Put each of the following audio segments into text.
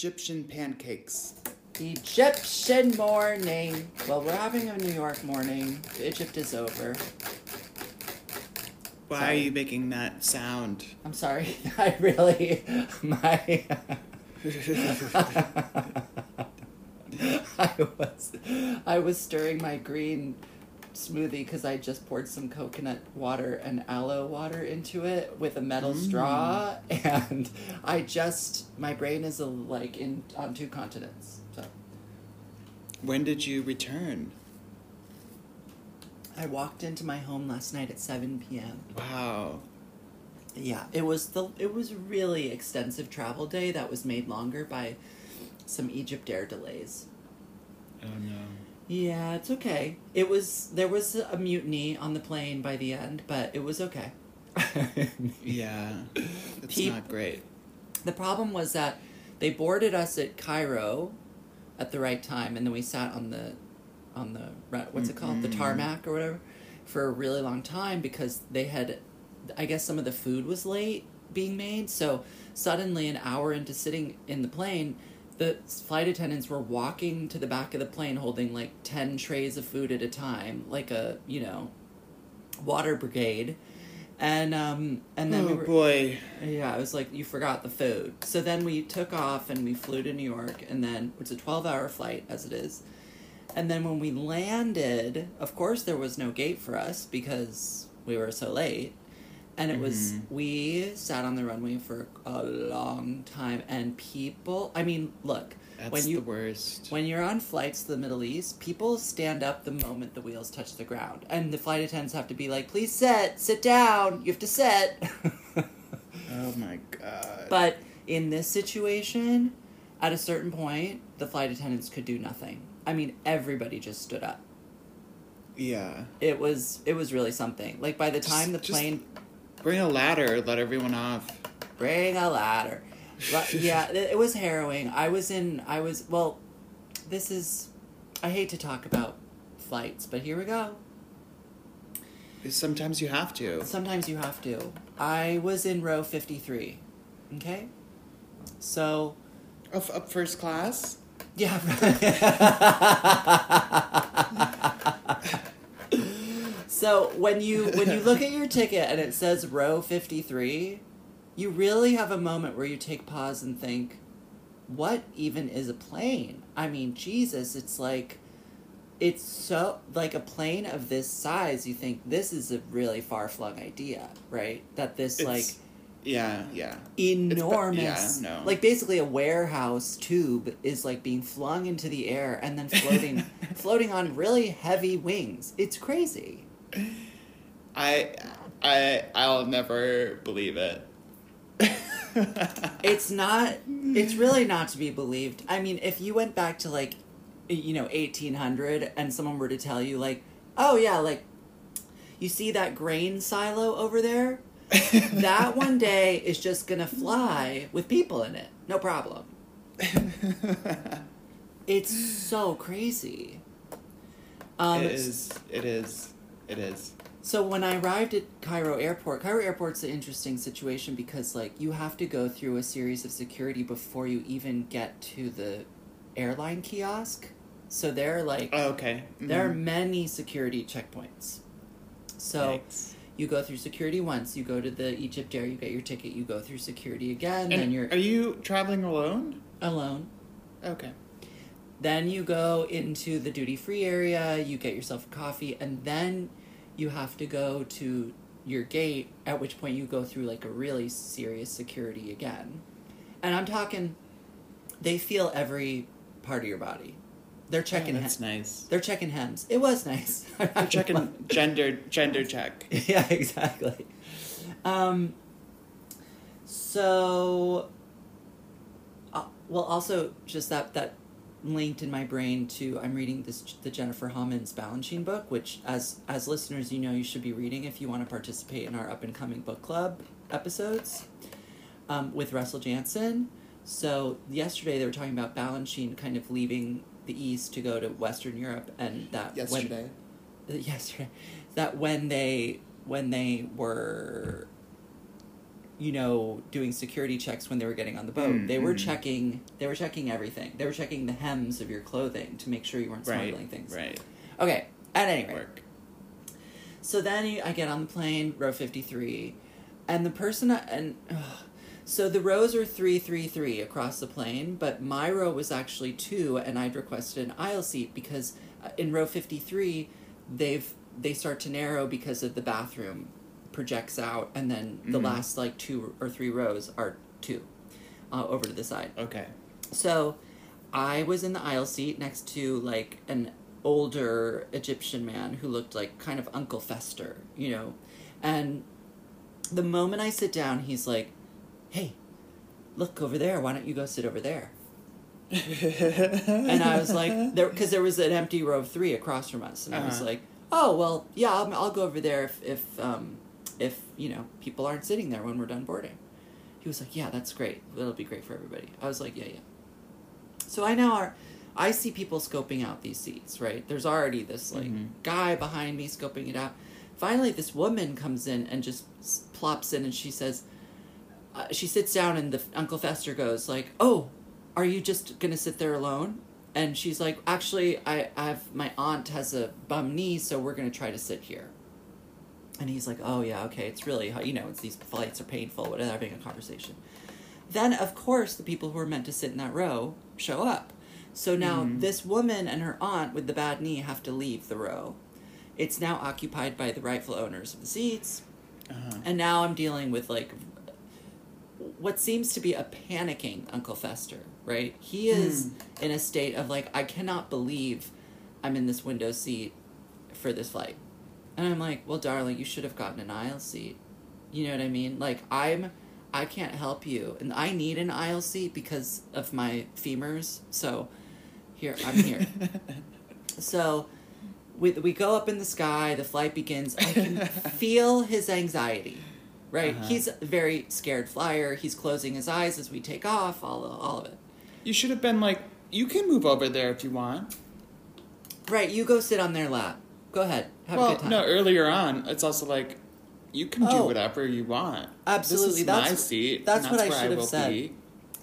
Egyptian pancakes. Egyptian morning. Well, we're having a New York morning. Egypt is over. Why Sorry. are you making that sound? I'm sorry. I really my I was I was stirring my green smoothie because I just poured some coconut water and aloe water into it with a metal straw, mm. and I just my brain is a, like in on two continents. So When did you return? I walked into my home last night at seven p.m. Wow. Yeah, it was the it was really extensive travel day that was made longer by some Egypt Air delays. Oh no. Yeah, it's okay. It was there was a mutiny on the plane by the end, but it was okay. Yeah. It's not great. the problem was that they boarded us at Cairo at the right time, and then we sat on the on the what's it called the Mm-mm. tarmac or whatever for a really long time because they had, I guess some of the food was late being made. So suddenly, an hour into sitting in the plane, the flight attendants were walking to the back of the plane holding like ten trays of food at a time, like a you know, water brigade. And um and then oh we were boy. yeah, I was like, you forgot the food. So then we took off and we flew to New York, and then it's a 12 hour flight as it is. And then when we landed, of course, there was no gate for us because we were so late. And it was, Mhm. we sat on the runway for a long time, and people, I mean, look, That's when you the worst. when you're on flights to the Middle East, people stand up the moment the wheels touch the ground. And the flight attendants have to be like, please sit, sit down, you have to sit. oh my god. But in this situation, at a certain point, the flight attendants could do nothing. I mean, everybody just stood up. yeah. It was it was really something. Like by the time the Just- just- plane Bring a ladder, let everyone off. bring a ladder. Yeah, it, was harrowing. I was in I was well, this is I hate to talk about flights, but here we go. Sometimes you have to. Sometimes you have to. I was in row 53. Okay? So, Up, up first class? Yeah. so when you when you look at your ticket and it says row 53, you really have a moment where you take pause and think, what even is a plane? I mean, Jesus, it's like it's so like a plane of this size, you think this is a really far flung idea, right? That this like Yeah, yeah. enormous yeah, no. like basically a warehouse tube is like being flung into the air and then floating floating on really heavy wings it's crazy I I I'll never believe it. it's not it's really not to be believed i mean if you went back to like you know 1800 and someone were to tell you like oh yeah like you see that grain silo over there that one day is just gonna fly with people in it no problem it's so crazy um, it is. It is. It is. So when I arrived at Cairo Airport, Cairo Airport's an interesting situation because like you have to go through a series of security before you even get to the airline kiosk. So there are like Oh, okay. there are Mhm. many security checkpoints. So Yikes. you go through security once, you go to the Egypt Air, you get your ticket, you go through security again, And then you're are you traveling alone? alone. Okay. Then you go into the duty free area, you get yourself a coffee, and then you have to go to your gate, at which point you go through like a really serious security again. And I'm talking, they feel every part of your body. They're checking. Oh, that's hem- nice. They're checking hems. It was nice. They're checking gender gender check. yeah, exactly. Um, so, uh, well, also just that that linked in my brain to I'm reading this the Jennifer Homans Balanchine book, which as as listeners you know you should be reading if you want to participate in our up and coming book club episodes um, with Russell Jansen. So yesterday they were talking about Balanchine kind of leaving the East to go to Western Europe, and that when- Yesterday. yesterday that when they when they were you know, doing security checks when they were getting on the boat. They were Mm, mm. checking. They were checking everything. They were checking the hems of your clothing to make sure you weren't Right. smuggling things. Right. Okay. At any rate, Work. so then I get on the plane, row 53, and the person, and ugh, so the rows are three, three, three across the plane, but my row was actually two, and I'd requested an aisle seat because uh, in row 53, they've, they start to narrow because of the bathroom projects out, and then the Mhm. last like two or three rows are two uh, over to the side. Okay. So I was in the aisle seat next to like an older Egyptian man who looked like kind of Uncle Fester, you know. And the moment I sit down, he's like, hey, look over there. Why don't you go sit over there? And I was like, there, because there was an empty row of three across from us, and I was Uh-huh. like, oh well, yeah, I'll, I'll go over there if if um, if you know people aren't sitting there when we're done boarding. He was like, yeah, that's great. That'll be great for everybody. I was like, yeah, yeah. So I now are, I see people scoping out these seats. Right, there's already this like Mhm. guy behind me scoping it out. Finally, this woman comes in and just plops in, and she says, uh, she sits down, and the Uncle Fester goes like, oh are you just gonna sit there alone? And she's like, actually, I, I have my aunt has a bum knee, so we're gonna try to sit here. And he's like, oh yeah, okay, it's really you know, it's these flights are painful. What having a conversation. Then of course the people who are meant to sit in that row show up. So now Mhm. this woman and her aunt with the bad knee have to leave the row. It's now occupied by the rightful owners of the seats. Uh-huh. And now I'm dealing with like what seems to be a panicking Uncle Fester, right? He is in a state of like, I cannot believe I'm in this window seat for this flight. And I'm like, well, darling, you should have gotten an aisle seat. You know what I mean? Like, I'm, I can't help you. And I need an aisle seat because of my femurs. So here, I'm here. So we, we go up in the sky, the flight begins. I can feel his anxiety, right? Uh-huh. He's a very scared flyer. He's closing his eyes as we take off, all, all of it. You should have been like, you can move over there if you want. Right, you go sit on their lap. Go ahead, have a good time. no, earlier on, it's also like, you can do Oh. whatever you want. Absolutely, This is that's- my seat. that's and what I where should have said. be.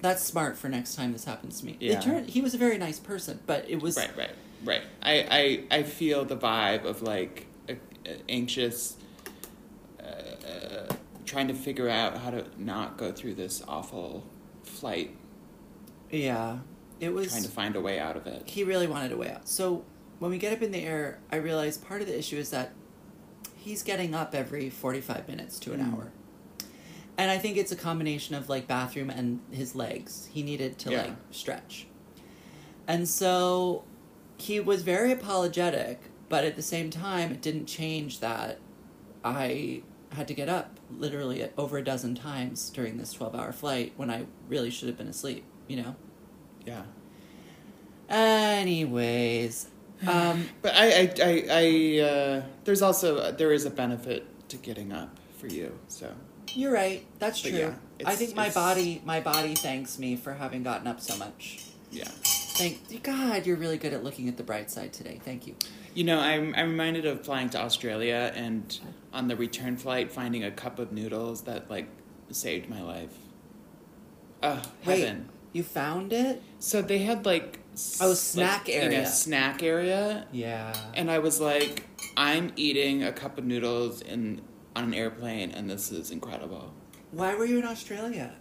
That's smart for next time this happens to me. Yeah. It turned, he was a very nice person, but it was Right, right, right. I, I, I feel the vibe of like a, a anxious, uh, trying to figure out how to not go through this awful flight, yeah. It was trying to find a way out of it. he really wanted a way out. So when we get up in the air, I realize part of the issue is that he's getting up every 45 minutes to an Mm. hour. And I think it's a combination of like bathroom and his legs. He needed to Yeah. like stretch. And so he was very apologetic, but at the same time, it didn't change that I had to get up literally over a dozen times during this 12 hour flight when I really should have been asleep, you know? Yeah. Anyways, um, But I, I, I, I uh, there's also there is a benefit to getting up for you. So you're right. That's But true. yeah, I think my body, my body thanks me for having gotten up so much. yeah. Thank God, you're really good at looking at the bright side today. Thank you. You know, I'm I'm reminded of flying to Australia and on the return flight finding a cup of noodles that like saved my life. Oh, Wait. heaven. You found it? So they had like Oh, snack like, in area. a snack area, Yeah. and I was like, I'm eating a cup of noodles in on an airplane, and this is incredible. Why were you in Australia?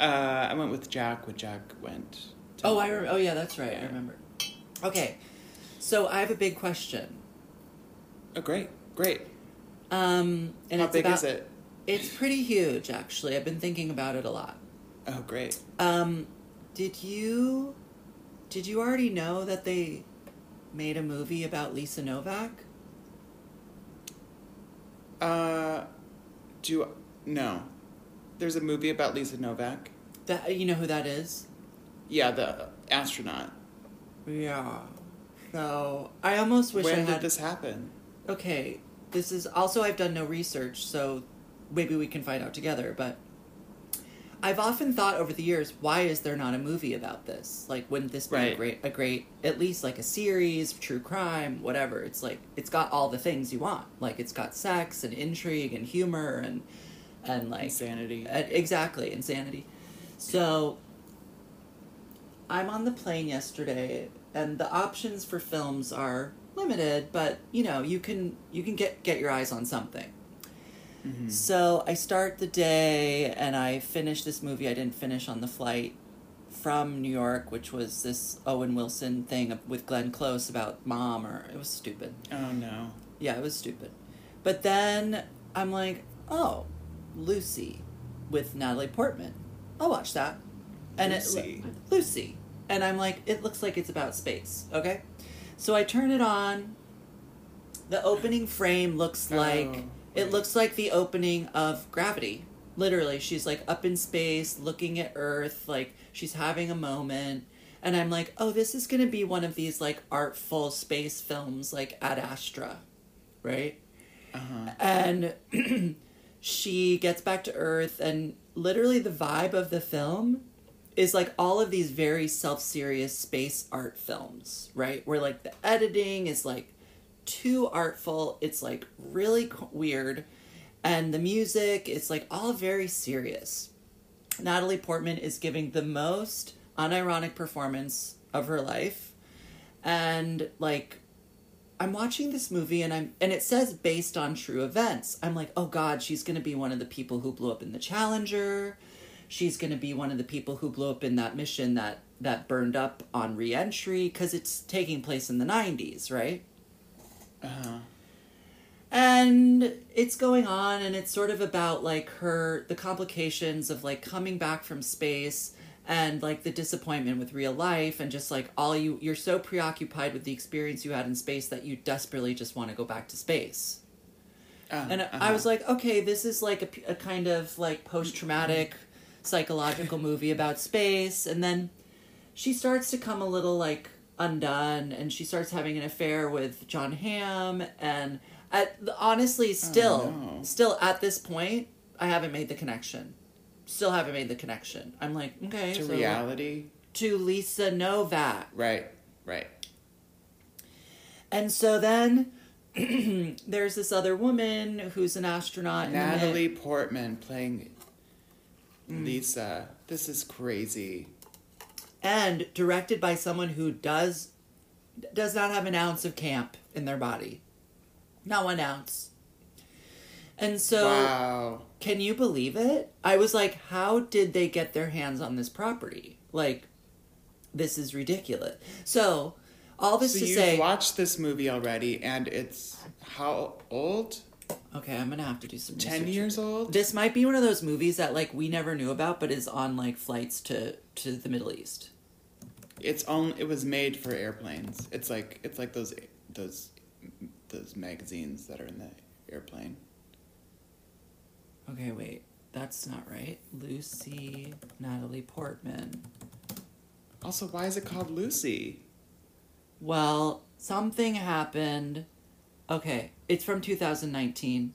Uh, I went with Jack when Jack went. to- Oh, I remember. Oh, yeah, that's right. I remember. Okay, so I have a big question. Oh, great, great. Um, and How it's big about, is it? It's pretty huge, actually. I've been thinking about it a lot. Oh, great. Um, did you did you already know that they made a movie about Lisa Nowak? Uh, do no. There's a movie about Lisa Nowak. That you know who that is? Yeah, the astronaut. Yeah. So I almost wish when I did had. this happen? Okay, this is also I've done no research, so maybe we can find out together. But I've often thought over the years, why is there not a movie about this? Like, wouldn't this be a great, a great, at least like a series, true crime, whatever? It's like it's got all the things you want. Like it's got sex and intrigue and humor and and like Insanity. uh, exactly insanity. So I'm on the plane yesterday, and the options for films are limited, but you know you can you can get get your eyes on something. Mhm. So I start the day and I finish this movie I didn't finish on the flight from New York, which was this Owen Wilson thing with Glenn Close about mom, or it was stupid. Oh no. Yeah, it was stupid. But then I'm like, oh, Lucy with Natalie Portman. I'll watch that. And Lucy. it Lucy. And I'm like, it looks like it's about space. Okay? So I turn it on. The opening frame looks like Oh, it looks like the opening of Gravity. Literally, she's like up in space looking at Earth, like she's having a moment. And I'm like, oh, this is going to be one of these like artful space films like Ad Astra, right? Uh-huh. And she gets back to Earth, and literally the vibe of the film is like all of these very self serious space art films, right? Where like the editing is like too artful, it's like really weird, and the music is like all very serious. Natalie Portman is giving the most unironic performance of her life. And like I'm watching this movie and I'm and it says based on true events. I'm like, "Oh god, she's to be one of the people who blew up in the Challenger. She's to be one of the people who blew up in that mission that that burned up on re-entry cuz it's taking place in the 90s, right? Uh-huh. and it's going on and it's sort of about like her the complications of like coming back from space and like the disappointment with real life and just like all you you're so preoccupied with the experience you had in space that you desperately just want to go back to space Uh, and uh-huh. i was like okay this is like a, a kind of like post-traumatic psychological movie about space and then she starts to come a little like undone and she starts having an affair with jon hamm and at honestly still no. still at this point i haven't made the connection still haven't made the connection i'm like okay to so- reality. to lisa nowak Right. Right. and so then there's this other woman who's an astronaut in the mid- Natalie Portman playing Mm. Lisa. This is crazy. And directed by someone who does does not have an ounce of camp in their body. Not one ounce. And so wow. can you believe it? I was like how did they get their hands on this property? Like this is ridiculous. So all this So to you've say watched this movie already, and it's how old? Okay i'm gonna have to do some Ten years old. this might be one of those movies that like we never knew about but is on like flights to to the middle east It's on. It was made for airplanes. It's like it's like those those those magazines that are in the airplane. Okay, wait. That's not right. Lucy Natalie Portman. Also, why is it called Lucy? Well, something happened. Okay, it's from 2019.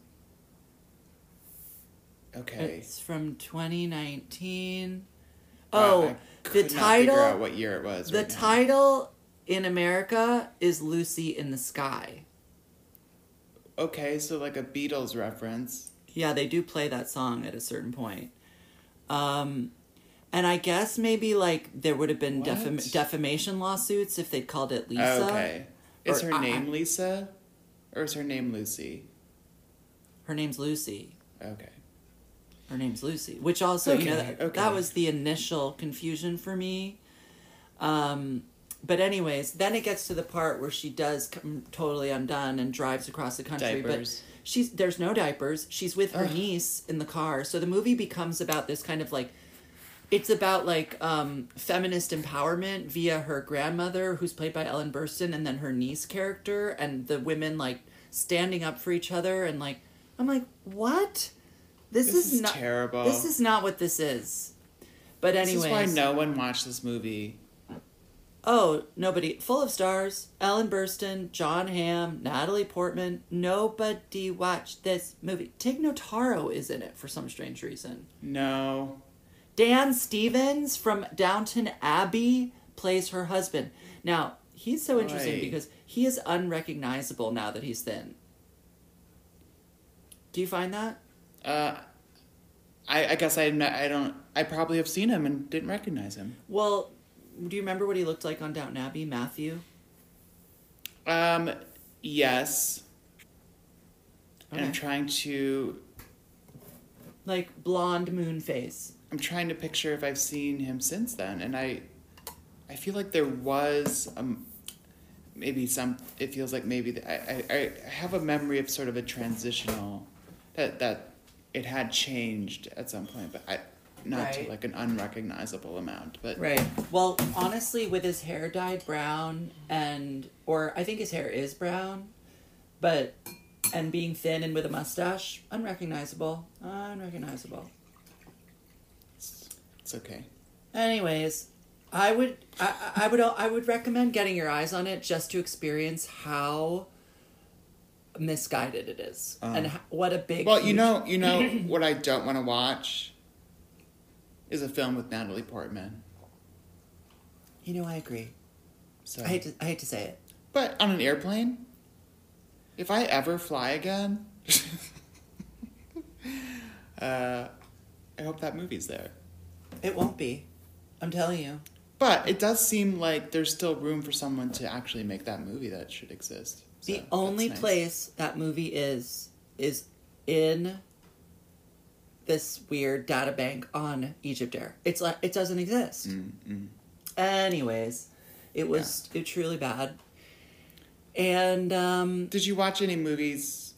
Okay. It's from 2019. Wow, Oh, the title. figure out what year it was. the right title in America is Lucy in the Sky. Okay, so like a Beatles reference. Yeah, they do play that song at a certain point. Um, and I guess maybe like there would have been defam- defamation lawsuits if they'd called it Lisa. Okay. Is Or her I- name Lisa? Or is her name Lucy? Her name's Lucy. Okay. Her name's Lucy, which also you know that, okay. that was the initial confusion for me. Um, but anyways, then it gets to the part where she does come totally undone and drives across the country. Diapers. But she's there's no diapers. She's with her Ugh. niece in the car. So the movie becomes about this kind of like it's about like um, feminist empowerment via her grandmother, who's played by Ellen Burstyn, and then her niece character, and the women like standing up for each other, and like I'm like, what? This, This is, is not terrible. This is not what this is. But anyway, why no one watched this movie. oh nobody, full of stars: Ellen Burstyn, Jon Hamm, Natalie Portman. Nobody watched this movie. Tig Notaro is in it for some strange reason. No. Dan Stevens from Downton Abbey plays her husband. Now, he's so interesting Right. because he is unrecognizable now that he's thin. Do you find that? Uh, I, I guess I I don't I probably have seen him and didn't recognize him. Well, do you remember what he looked like on Downton Abbey, Matthew? Um, yes. And I'm trying to Like blonde moon face. I'm trying to picture if I've seen him since then, and I I feel like there was um maybe some. It feels like maybe the, I, I I have a memory of sort of a transitional that that it had changed at some point, but I not Right. to like an unrecognizable amount, but Right. Well, honestly, with his hair dyed brown and or I think his hair is brown, but and being thin and with a mustache, unrecognizable. Unrecognizable. It's okay. Anyways, I would I, I would I would recommend getting your eyes on it just to experience how misguided it is Uh. and h- what a big Well, you know, you know what I don't want to watch is a film with Natalie Portman. you know I agree. So, I hate to I hate to say it. but on an airplane, if I ever fly again, uh, I hope that movie's there. It won't be. I'm telling you. But it does seem like there's still room for someone to actually make that movie that should exist. So The only nice. place that movie is is in this weird data bank on Egypt Air. It's like it doesn't exist. Mm, mm. Anyways, it was it truly bad. And um, Did you watch any movies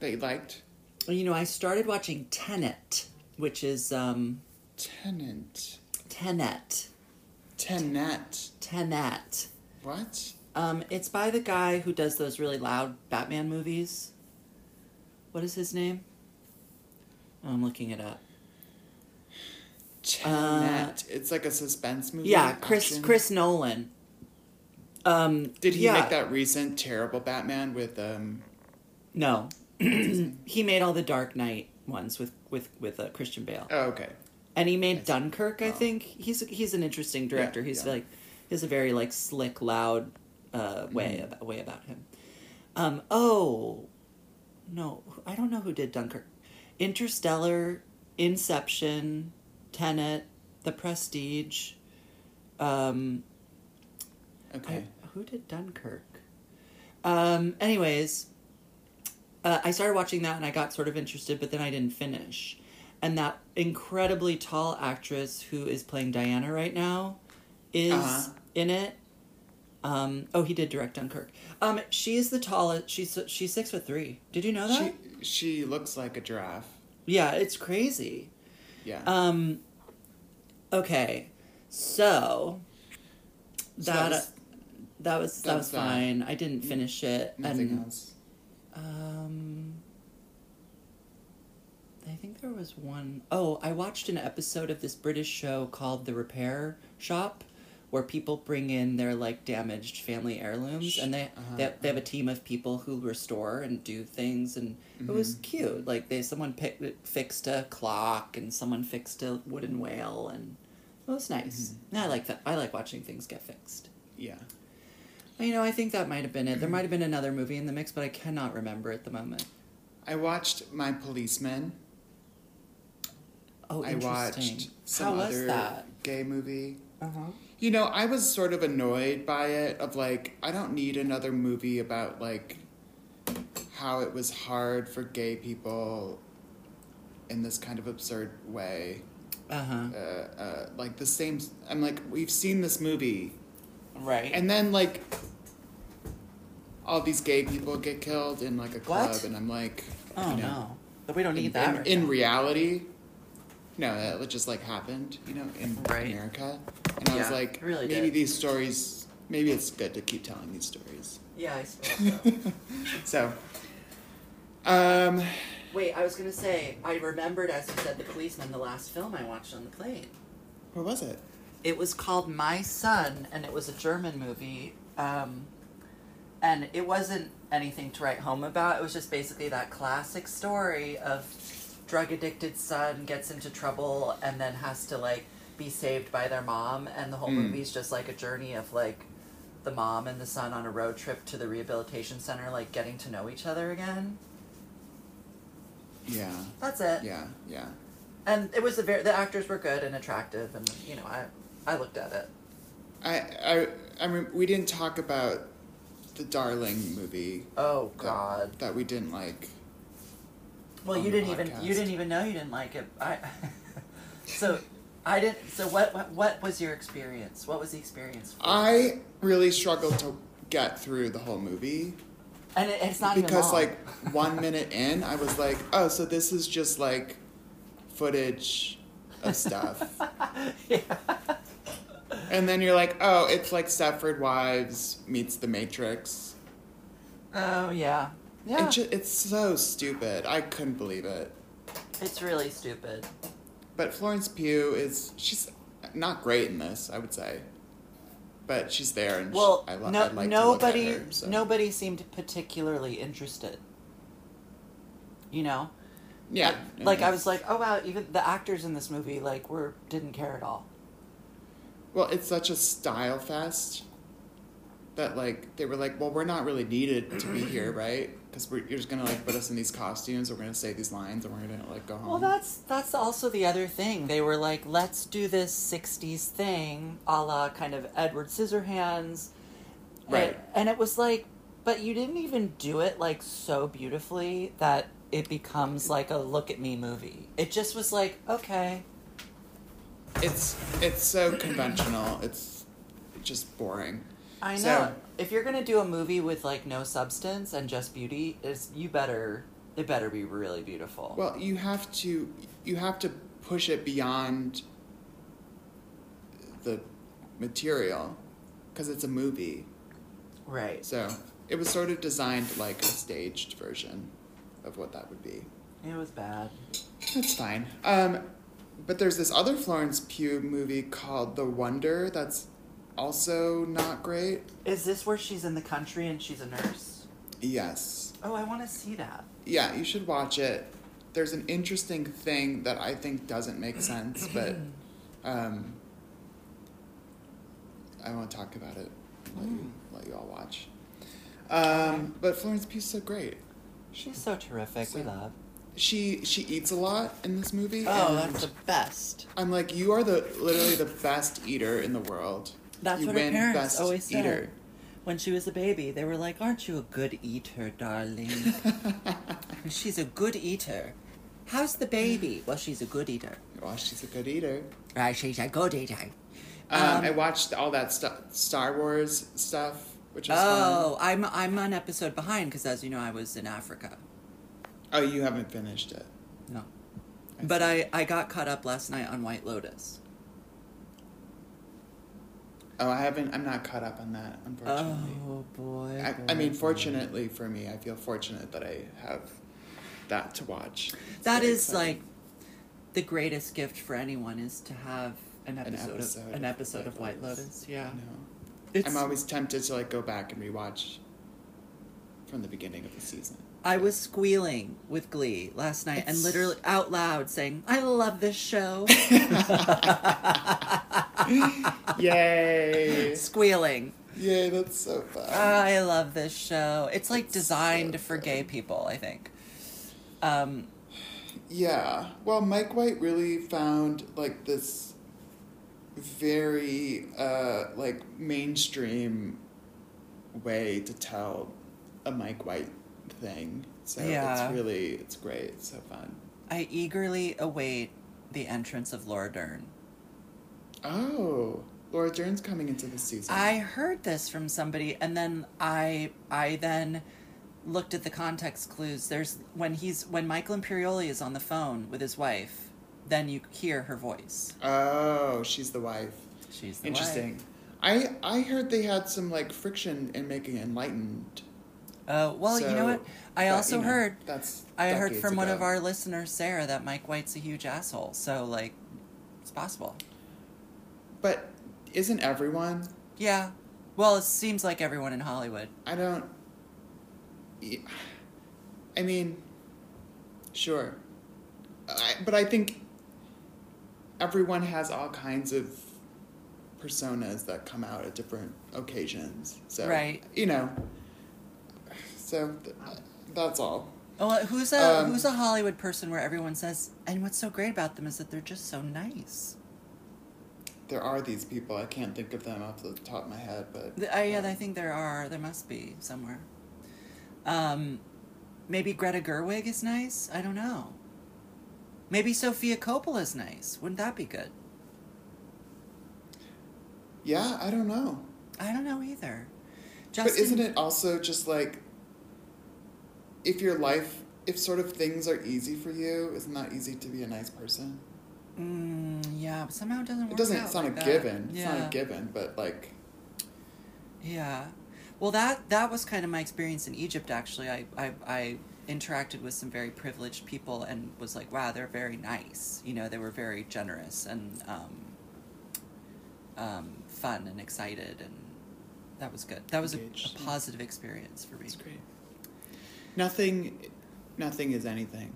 that you liked? you know, I started watching Tenet, which is um, Tenant. Tenet, Tenet. Tenet. What? Um, it's by the guy who does those really loud Batman movies. What is his name? Oh, I'm looking it up. Tenet. it's like a suspense movie. Uh, Yeah, Chris action? Chris Nolan. Um, Did he yeah, make that recent terrible Batman with um? No, he made all the Dark Knight ones with with with uh, Christian Bale, Oh, okay. And he made Dunkirk. I think he's he's an interesting director. Yeah, he's yeah. like he has a very like slick, loud uh, way Mhm. about way about him. Um, oh, no, I don't know who did Dunkirk. Interstellar, Inception, Tenet, The Prestige. Um, Okay. I- who did Dunkirk? Um, anyways, uh, I started watching that and I got sort of interested, but then I didn't finish. And that incredibly tall actress who is playing Diana right now is Uh-huh. in it. Um, oh, he did direct Dunkirk. Um, she is the tallest. She's she's six foot three. Did you know that? She she looks like a giraffe. yeah, it's crazy. Yeah. Um, okay, so So that that was that was that, was that. fine. I didn't finish it. nothing and, else. Um, I think there was one oh I watched an episode of this British show called The Repair Shop, where people bring in their like damaged family heirlooms, and they Uh-huh. they, have, they have a team of people who restore and do things, and it was mm-hmm. cute. Like they someone picked, fixed a clock, and someone fixed a wooden whale, and it was nice. And I like that. I like watching things get fixed. Yeah. You know, I think that might have been it. There mm-hmm. might have been another movie in the mix, but I cannot remember at the moment. I watched My Policeman. Oh, I watched some How was other that? gay movie. Uh huh. You know, I was sort of annoyed by it of like I don't need another movie about like how it was hard for gay people in this kind of absurd way. Uh huh. Uh, uh, like the same I'm like we've seen this movie Right. and then like all these gay people get killed in like a club What? and I'm like oh you know, no, but we don't need in, that. in, right in reality no that just like happened you know in Right. america and i was Yeah, like it really maybe did. these stories maybe it's good to keep telling these stories yeah, I suppose so. so um Wait, I was gonna say I remembered as you said the policeman the last film I watched on the plane. what was it It was called My Son, and it was a German movie. Um, and it wasn't anything to write home about. It was just basically that classic story of drug addicted son gets into trouble and then has to like be saved by their mom, and the whole Hmm. movie's just like a journey of like the mom and the son on a road trip to the rehabilitation center, like getting to know each other again. Yeah. That's it. Yeah. Yeah. And it was a very the actors were good and attractive, and you know I I looked at it. I I I mean we didn't talk about the Darling movie Oh that- God. that we didn't like. Well, you didn't even you didn't even know you didn't like it. I so I didn't. So what, what what was your experience? What was the experience? For? I really struggled to get through the whole movie and it, it's not because like one minute in I was like, oh, so this is just like footage of stuff. yeah. and then you're like, oh, it's like Stepford Wives meets The Matrix. Oh yeah. Yeah. It ju- it's so stupid. I couldn't believe it. it's really stupid. But Florence Pugh is she's not great in this, I would say. But she's there, and Well, she, I, lo- no, like nobody to look at her. So. nobody seemed particularly interested. You know. yeah, Like, like I was like, oh wow, even the actors in this movie like were didn't care at all. Well, it's such a style fest that like they were like, well, we're not really needed to be here, right? Because you're just gonna like put us in these costumes, we're gonna say these lines, and we're gonna like go home. Well, that's that's also the other thing. They were like, let's do this '60s thing, a la kind of Edward Scissorhands, Right. And, and it was like, but you didn't even do it like so beautifully that it becomes like a look at me movie. It just was like, okay, it's it's so conventional. It's just boring. I know. So- if you're gonna do a movie with like no substance and just beauty, is you better it better be really beautiful. Well, you have to you have to push it beyond the material because it's a movie. right. So it was sort of designed like a staged version of what that would be. It was bad. That's fine. Um, but there's this other Florence Pugh movie called The Wonder that's also not great. Is this where she's in the country and she's a nurse? Yes. Oh, I want to see that. Yeah, you should watch it. There's an interesting thing that I think doesn't make sense, but um, I won't talk about it. Let you, let you all watch. Um, but Florence Pugh's so great. She's so terrific. we love. She she eats a lot in this movie. Oh, that's the best. I'm like, you are the literally the best eater in the world. That's you what her parents best always said. eater. When she was a baby, they were like, "Aren't you a good eater, darling?" she's a good eater. How's the baby? Well, she's a good eater. well, she's a good eater. Right, she's a good eater. Um, Um, I watched all that stuff, Star Wars stuff, which was Oh, fun. I'm I'm an episode behind because, as you know, I was in Africa. Oh, you haven't finished it. No, I but see. I I got caught up last night on White Lotus. Oh, I haven't. I'm not caught up on that, unfortunately. Oh boy. I, I mean, boy. fortunately for me, I feel fortunate that I have that to watch. It's That is exciting. like the greatest gift for anyone is to have an An episode, episode of an episode of White White Lotus. Lotus. Yeah. I'm always tempted to like go back and rewatch from the beginning of the season. I was squealing with glee last night and literally out loud saying, "I love this show." Yay! squealing. Yay! That's so fun. I love this show. It's like It's designed so for gay people, I think. Um, Yeah. Well, Mike White really found like this very uh like mainstream way to tell a Mike White thing. So Yeah. it's really it's great. It's so fun. I eagerly await the entrance of Laura Dern. Oh, Laura Dern's coming into the season. I heard this from somebody, and then I I then looked at the context clues. There's when he's when Michael Imperioli is on the phone with his wife, then you hear her voice. Oh, she's the wife. She's the Interesting. wife. I I heard they had some like friction in making Enlightened. Uh, well, you know what? I but, also you know, heard that's I heard from one of our listeners, Sarah, that Mike White's a huge asshole. So like, it's possible. But isn't everyone? Yeah. Well, it seems like everyone in Hollywood. I don't. I mean, sure. I, but I think everyone has all kinds of personas that come out at different occasions. So, Right. You know. So th- that's all. Oh, uh, who's a Um, who's a Hollywood person where everyone says, and what's so great about them is that they're just so nice. There are these people. I can't think of them off the top of my head, but The- I, yeah, I think there are. There must be somewhere. Um, maybe Greta Gerwig is nice. I don't know. Maybe Sofia Coppola is nice. Wouldn't that be good? yeah, I don't know. I don't know either. but isn't it also just like if your life, if sort of things are easy for you, isn't that easy to be a nice person? Mm, yeah, but somehow it doesn't. It doesn't. out It's not like a that. given. It's Yeah. not a given, but like. Yeah. Well, that that was kind of my experience in Egypt. Actually, I, I I interacted with some very privileged people and was like, wow, they're very nice. You know, they were very generous and um, um, fun and excited, and that was good. That was a, a positive experience for me. It's great. Nothing, nothing is anything.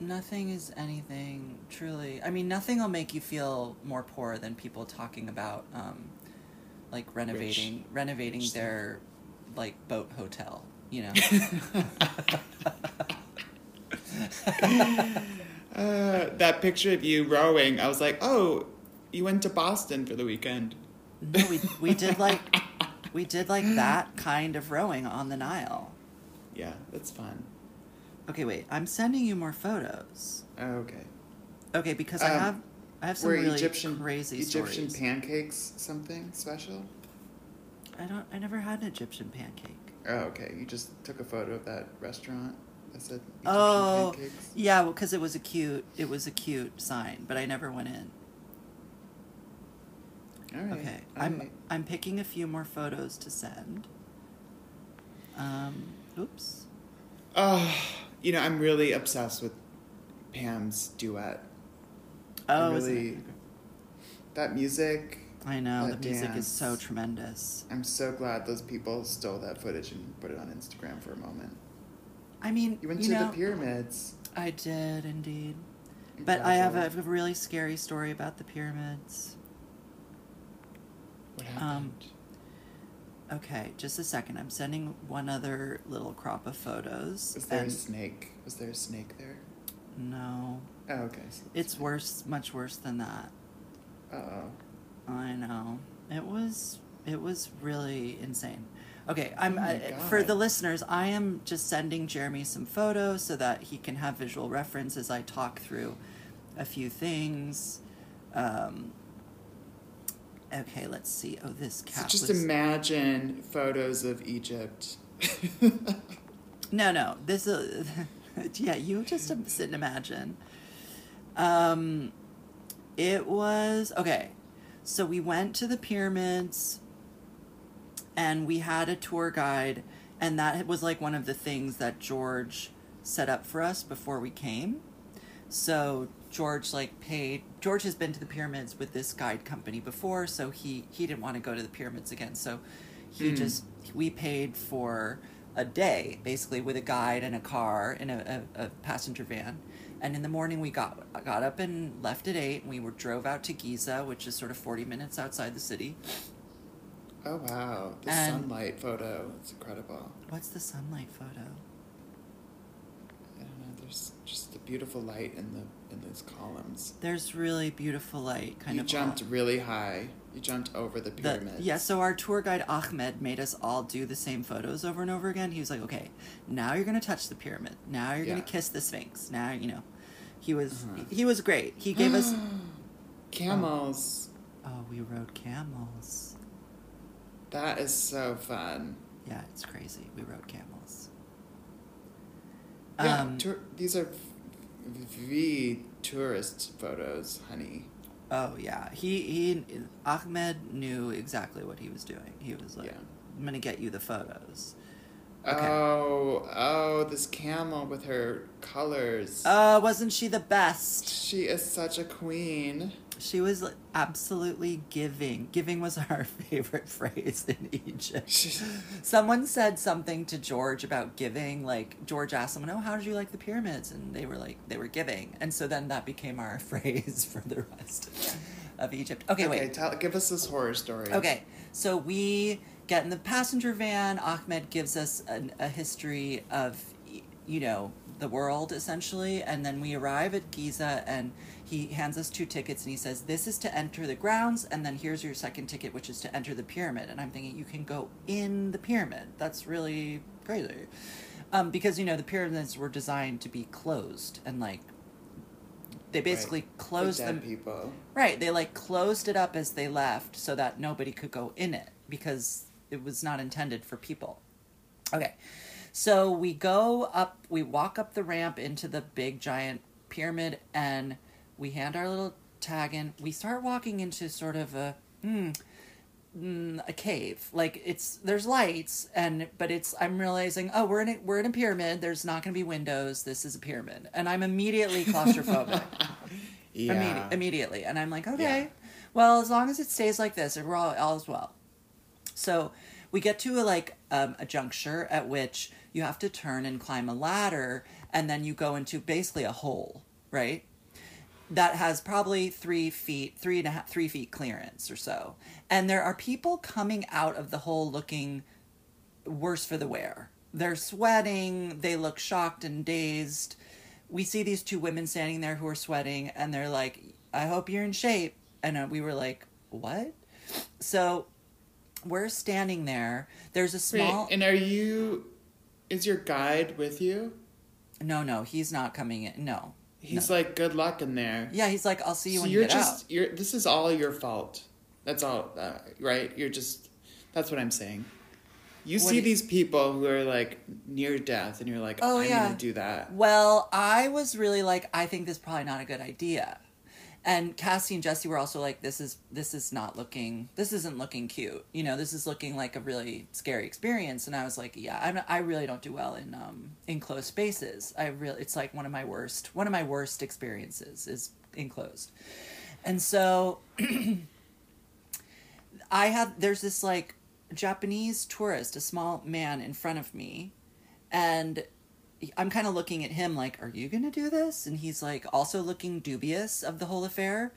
Nothing is anything truly. I mean, nothing will make you feel more poor than people talking about, um, like renovating renovating Rich their like boat hotel. You know. Uh, that picture of you rowing, I was like, oh, you went to Boston for the weekend. No, we we did like we did like that kind of rowing on the Nile. Yeah, that's fun. Okay, wait. I'm sending you more photos. Okay. Okay, because I Um, have I have some Were really Egyptian crazy Egyptian stories. pancakes something special? I don't. I never had an Egyptian pancake. Oh, okay. You just took a photo of that restaurant that said Egyptian Oh, pancakes. yeah, because it was a cute. It was a cute sign, but I never went in. All right. Okay, all I'm right. I'm picking a few more photos to send. Um, oops. Oh, you know, I'm really obsessed with Pam's duet. Oh, I really. it? That music. I know the music is so tremendous. I'm so glad those people stole that footage and put it on Instagram for a moment. I mean, You went you to know, the pyramids. I did indeed, but I have a, a really scary story about the pyramids. What um, happened? Okay, just a second. I'm sending one other little crop of photos. Was there a snake? Was there a snake there? no, Oh, okay. So it's worse, much worse than that. Uh oh. I know. It was it was really insane. Okay, I'm Oh my I, for God. the listeners. I am just sending Jeremy some photos so that he can have visual reference as I talk through a few things. Um, okay, let's see. Oh, this So cat. just was... imagine photos of Egypt. No, no. This is yeah. You just sit and imagine. Um, it was okay. So we went to the pyramids, and we had a tour guide, and that was like one of the things that George set up for us before we came. So George like paid. George has been to the pyramids with this guide company before, so he he didn't want to go to the pyramids again. So he Hmm. just we paid for a day basically with a guide and a car in a, a, passenger van. And in the morning we got got up and left at eight. And we were drove out to Giza, which is sort of forty minutes outside the city. oh wow, the And- sunlight photo. It's incredible. What's the sunlight photo? I don't know. There's just a beautiful light in the in those columns. There's really beautiful light, kind you of. jumped off. really high. You jumped over the The, pyramid. yeah, so our tour guide Ahmed made us all do the same photos over and over again. He was like, "Okay, now you're gonna touch the pyramid. Now you're Yeah. gonna kiss the Sphinx. Now you know." He was Uh-huh. he was great. He gave us. Camels. Oh, we rode camels. That is so fun. Yeah, it's crazy. We rode camels. Yeah, Um, tour- these are v tourist photos, honey. oh yeah, he he Ahmed knew exactly what he was doing. He was like, Yeah. "I'm gonna get you the photos." Okay. Oh, oh, this camel with her colors. Uh, wasn't she the best? she is such a queen. She was absolutely giving. Giving was our favorite phrase in Egypt. Someone said something to George about giving. Like George asked someone, "Oh, how did you like the pyramids?" And they were like, "They were giving." And so then that became our phrase for the rest of Egypt. Okay, okay, wait. tell, give us this horror story. Okay, so we get in the passenger van. Ahmed gives us an, a history of you know, the world essentially. And then we arrive at Giza and he hands us two tickets and he says, This is to enter the grounds, and then here's your second ticket, which is to enter the pyramid. And I'm thinking, You can go in the pyramid. That's really crazy. Um, because, you know, the pyramids were designed to be closed and like they basically Right. closed the them people. Right, they like closed it up as they left so that nobody could go in it because it was not intended for people. Okay. So we go up, we walk up the ramp into the big giant pyramid and we hand our little tag in. We start walking into sort of a hmm, mm, a cave. Like it's there's lights and but it's I'm realizing, oh, we're in a, we're in a pyramid. There's not going to be windows. This is a pyramid. And I'm immediately claustrophobic. Yeah. Immedi- immediately. And I'm like, okay, Yeah. well, as long as it stays like this, we're all, all is well. So we get to a, like um, a juncture at which you have to turn and climb a ladder, and then you go into basically a hole, right? That has probably three feet, three and a half, three feet clearance or so. And there are people coming out of the hole looking worse for the wear. They're sweating, they look shocked and dazed. We see these two women standing there who are sweating, and they're like, I hope you're in shape. And uh, we were like, what? So we're standing there. There's a small. Wait, and are you? Is your guide with you? no, no, he's not coming in. No. He's like, good luck in there. Yeah, he's like, I'll see you so when you're you get just out. you're. This is all your fault. That's all, uh, right? You're just. That's what I'm saying. You What see do- these people who are like near death, and you're like, Oh, I'm yeah. gonna do that. Well, I was really like, I think this is probably not a good idea. And Cassie and Jesse were also like, this is this is not looking this isn't looking cute. You know, this is looking like a really scary experience. And I was like, yeah, I'm, I really don't do well in um in closed spaces. I really it's like one of my worst one of my worst experiences is enclosed. And so I had there's this like Japanese tourist, a small man in front of me, and I'm kind of looking at him like, "Are you gonna do this?" And he's like, also looking dubious of the whole affair,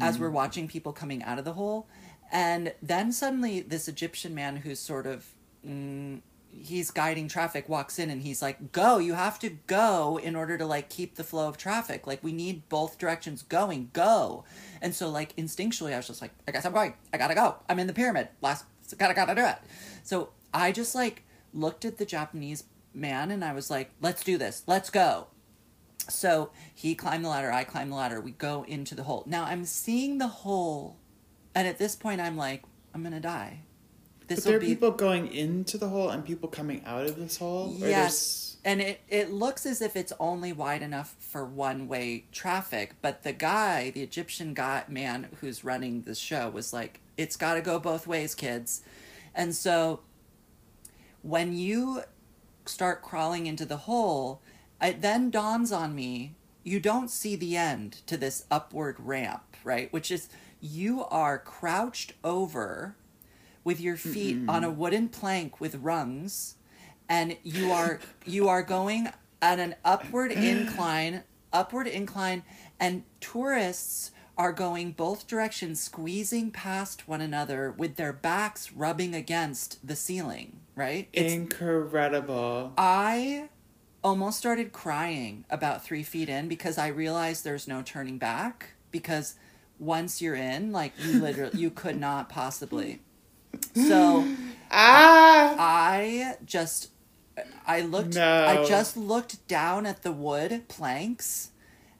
as we're watching people coming out of the hole, and then suddenly this Egyptian man who's sort of. Mm, he's guiding traffic walks in and he's like go you have to go in order to like keep the flow of traffic. Like we need both directions going. Go. And so like instinctually i was just like i guess i'm going. I gotta go. I'm in the pyramid. Last gotta gotta do it. So i just like looked at the japanese man and i was like let's do this let's go so he climbed the ladder i climbed the ladder we go into the hole now i'm seeing the hole and at this point i'm like i'm gonna die this But there will are be people going into the hole and people coming out of this hole. Yes. And it, it looks as if it's only wide enough for one way traffic, but the guy, the Egyptian guy man who's running the show was like, It's gotta go both ways, kids. And so when you start crawling into the hole, it then dawns on me you don't see the end to this upward ramp, right? Which is you are crouched over with your feet on a wooden plank with rungs and you are you are going at an upward incline upward incline and tourists are going both directions squeezing past one another with their backs rubbing against the ceiling right it's Incredible. I almost started crying about three feet in because I realized there's no turning back. Because once you're in, like you literally, you could not possibly. So Ah! I just, I looked, No. I just looked down at the wood planks,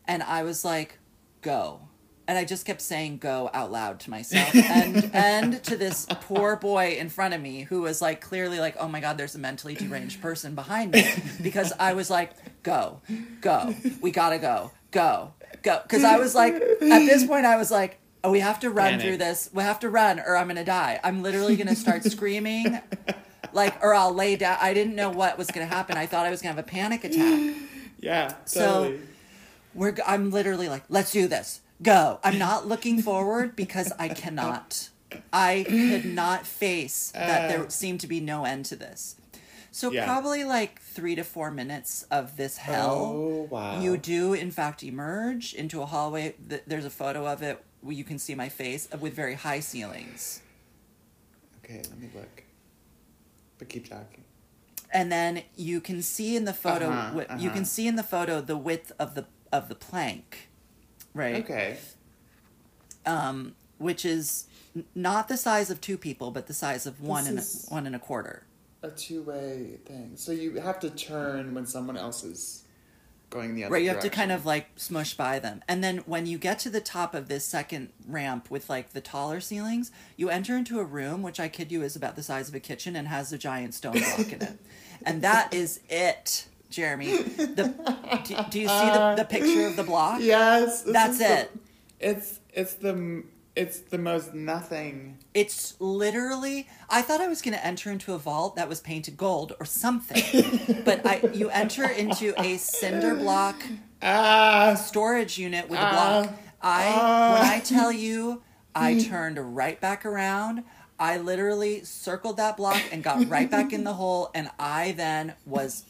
and I was like, "Go." And I just kept saying "go" out loud to myself, and and to this poor boy in front of me who was like clearly like, "Oh my God, there's a mentally deranged person behind me," because I was like, "Go, go, we gotta go, go, go," because I was like, at this point, I was like, "Oh, we have to run Panic. through this. We have to run, or I'm gonna die. I'm literally gonna start screaming." Like, or I'll lay down. I didn't know what was going to happen. I thought I was going to have a panic attack Yeah, So- totally. we're g- I'm literally like, let's do this. Go. I'm not looking forward because I cannot. I could not face that there Uh. seemed to be no end to this. So Yeah. probably like 3 to 4 minutes of this hell. Oh, wow. You do in fact emerge into a hallway. Th- There's a photo of it where you can see my face uh, with very high ceilings. Okay, let me look. But keep talking. and then you can see in the photo Uh-huh, wi- you uh-huh. can see in the photo the width of the of the plank right Okay. um which is not the size of two people but the size of one and a, one and a quarter A two way thing. So you have to turn when someone else is going the other way. right you have to kind of like smush by them and then when you get to the top of this second ramp with like the taller ceilings you enter into a room which i kid you is about the size of a kitchen and has a giant stone block in it and that is it jeremy the do, do you see the, the picture of the block Yes. That's is the- it. it's it's the it's the most nothing. It's literally. I thought I was going to enter into a vault that was painted gold or something, but I you enter into a cinder block Ah. storage unit with a Ah. block. I Ah. when I tell you, I turned right back around. I literally circled that block and got right back in the hole, and I then was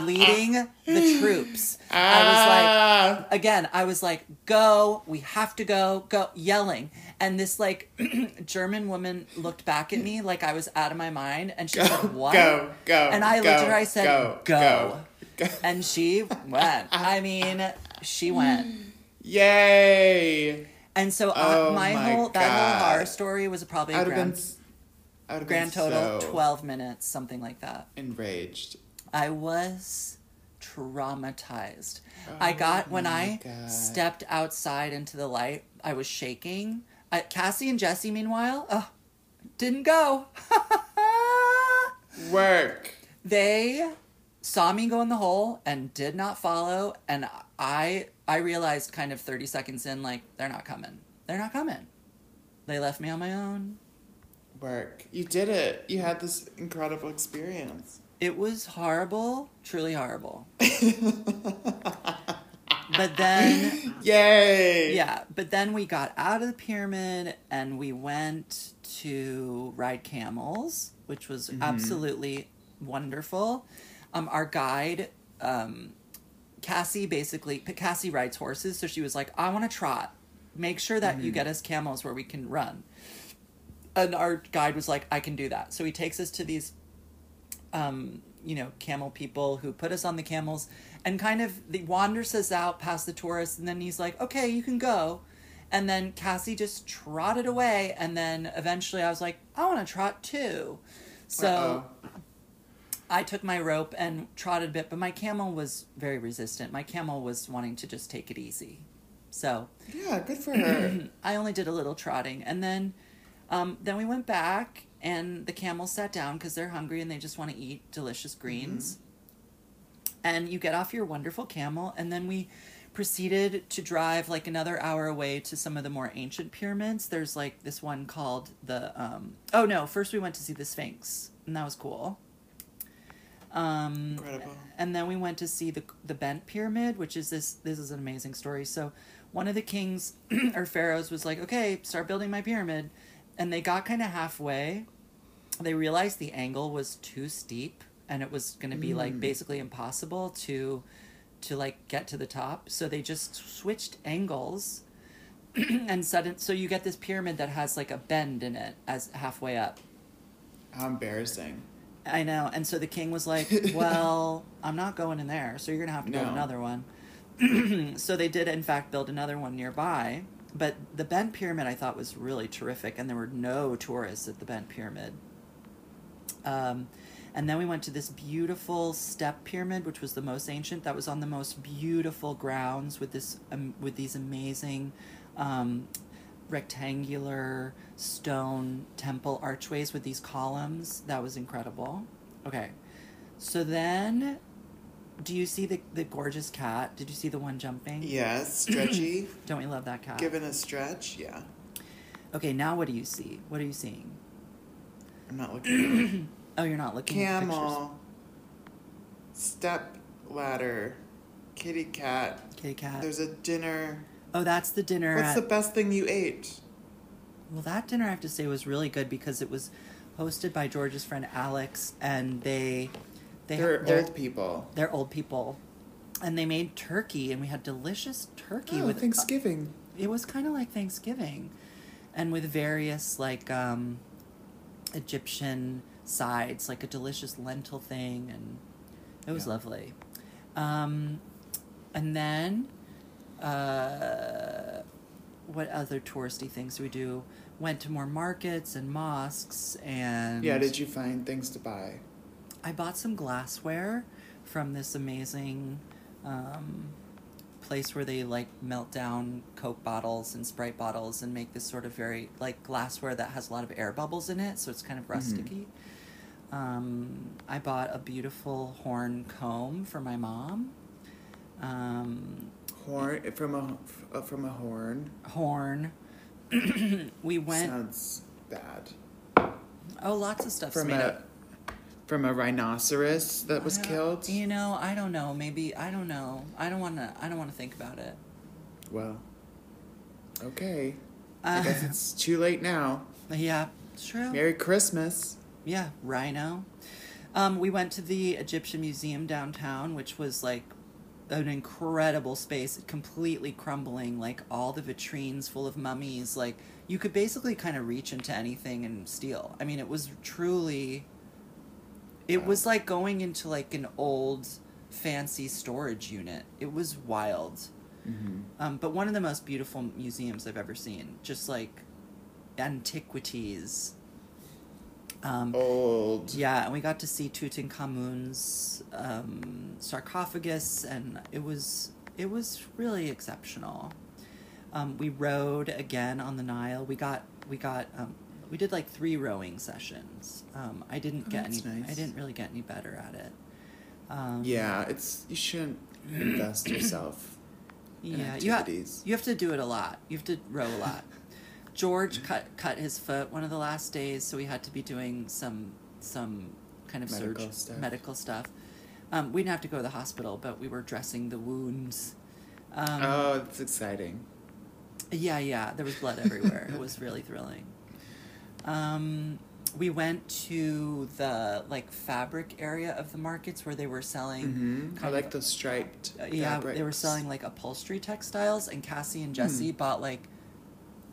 leading the troops. I was like, Ah. again, I was like, go, we have to go, go, yelling. And this like German woman looked back at me like I was out of my mind and she Go, said, What? go, go, And I go, looked at her, I said, go, Go. go. And she went. I mean, she went. Yay! And so Oh uh, my, my whole that whole God. horror story was probably a been. grand, have grand total so 12 minutes, something like that. enraged. I was traumatized. I Oh got when I God. stepped outside into the light, I was shaking. I, Cassie and Jesse, meanwhile, oh, didn't go. Work. they saw me go in the hole and did not follow, and I I realized kind of 30 seconds in, like they're not coming. They're not coming. They left me on my own. Work. You did it. You had this incredible experience. It was horrible, truly horrible. but then Yay! Yeah, but then we got out of the pyramid and we went to ride camels, which was absolutely wonderful. Um, our guide, um, Cassie, basically, Cassie rides horses, so she was like, "I want to trot. Make sure that you get us camels where we can run." And our guide was like, "I can do that." So he takes us to these um, you know, camel people who put us on the camels and kind of the wanders us out past the tourists and then he's like, okay, you can go. And then Cassie just trotted away and then eventually I was like, I want to trot too. So Uh-oh. I took my rope and trotted a bit, but my camel was very resistant. My camel was wanting to just take it easy. So Yeah, good for her. I only did a little trotting, and then, um, then we went back, and the camels sat down because they're hungry and they just want to eat delicious greens. And you get off your wonderful camel, and then we proceeded to drive like another hour away to some of the more ancient pyramids. There's like this one called the um, oh no, first we went to see the Sphinx, and that was cool. Um, Incredible. and then we went to see the the bent pyramid, which is this this is an amazing story. So one of the kings or pharaohs was like, "Okay, start building my pyramid," and they got kind of halfway. They realized the angle was too steep, and it was going to be like hmm. basically impossible to to like get to the top. So they just switched angles. and sudden so you get this pyramid that has like a bend in it as halfway up How embarrassing. I know. And so the king was like, Well, I'm not going in there, so you're going to have to build No. another one. so they did, in fact, build another one nearby. But the Bent Pyramid I thought was really terrific, and there were no tourists at the Bent Pyramid. Um, and then we went to this beautiful step pyramid, which was the most ancient. That was on the most beautiful grounds with this um, with these amazing um, rectangular stone temple archways with these columns. That was incredible. Okay, so then, do you see the the gorgeous cat? Did you see the one jumping? Yes, stretchy. Don't we love that cat? Given a stretch, yeah. Okay, now what do you see? What are you seeing? I'm not looking. Oh, you're not looking. Camel. Step ladder. Kitty cat. Kitty cat. There's a dinner. oh, that's the dinner. What's at, the best thing you ate? Well, that dinner I have to say was really good because it was hosted by George's friend Alex, and they they They're, they're, old people. they're old people, and they made turkey, and we had delicious turkey Oh, with Thanksgiving. it was kind of like Thanksgiving, and with various like um, Egyptian sides, like a delicious lentil thing, and it was Yeah. lovely. Um, and then, uh, what other touristy things do we do? Went to more markets and mosques, and Yeah, did you find things to buy? I bought some glassware from this amazing um, place where they like melt down Coke bottles and Sprite bottles and make this sort of very like glassware that has a lot of air bubbles in it, so it's kind of rusticy. Um, I bought a beautiful horn comb for my mom. Um, Horn from a uh, from a horn. horn. we went. Sounds bad. oh, lots of stuff From a up. from a rhinoceros that was killed. You know, I don't know. Maybe I don't know. I don't want to. I don't want to think about it. Well, okay. Uh, I guess it's too late now. yeah, it's true. Merry Christmas. Yeah, rhino. Um, we went to the Egyptian Museum downtown, which was like an incredible space, completely crumbling, like all the vitrines full of mummies. Like you could basically kind of reach into anything and steal. I mean, it was truly. It Wow. was like going into like an old, fancy storage unit. It was wild. Mm-hmm. Um, but one of the most beautiful museums I've ever seen. Just like antiquities. Um, Old. yeah, and we got to see Tutankhamun's um, sarcophagus, and it was it was really exceptional. Um, we rowed again on the Nile. We got we got um, we did like three rowing sessions. Um, I didn't Oh, get any. nice. I didn't really get any better at it. Um, Yeah, it's you shouldn't invest yourself. in yeah. You have you have to do it a lot. You have to row a lot. George cut cut his foot one of the last days, so we had to be doing some some kind of Medical stuff. medical stuff. Um, we didn't have to go to the hospital, but we were dressing the wounds. Um, oh, it's exciting. Yeah, yeah. There was blood everywhere. it was really thrilling. Um, we went to the like fabric area of the markets where they were selling. hmm I like of- the striped. uh, yeah, they were selling like upholstery textiles, and Cassie and Jesse Hmm. bought like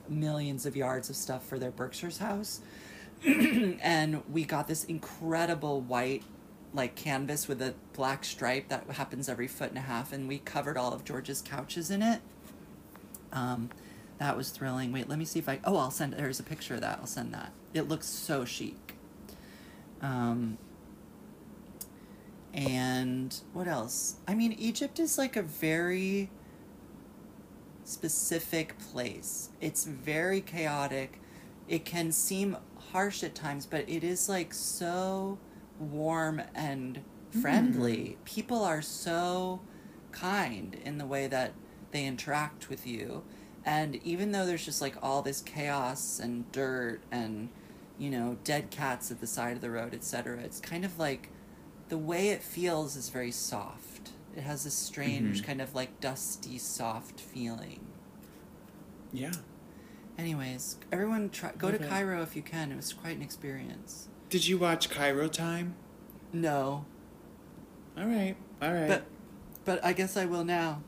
millions of yards of stuff for their Berkshire's house. and we got this incredible white like canvas with a black stripe that happens every foot and a half, and we covered all of George's couches in it. Um, that was thrilling. Wait, let me see if I. Oh, I'll send. There's a picture of that. I'll send that. It looks so chic. Um, and what else? I mean, Egypt is like a very specific place. It's very chaotic. It can seem harsh at times, but it is like so warm and friendly. Mm. People are so kind in the way that they interact with you. And even though there's just like all this chaos and dirt and, you know, dead cats at the side of the road, etc., it's kind of like the way it feels is very soft. It has this strange Mhm. kind of like dusty, soft feeling. Yeah. Anyways, everyone try go to Cairo if you can. It was quite an experience. Did you watch Cairo Time? No, All right. All right. but but I guess I will now.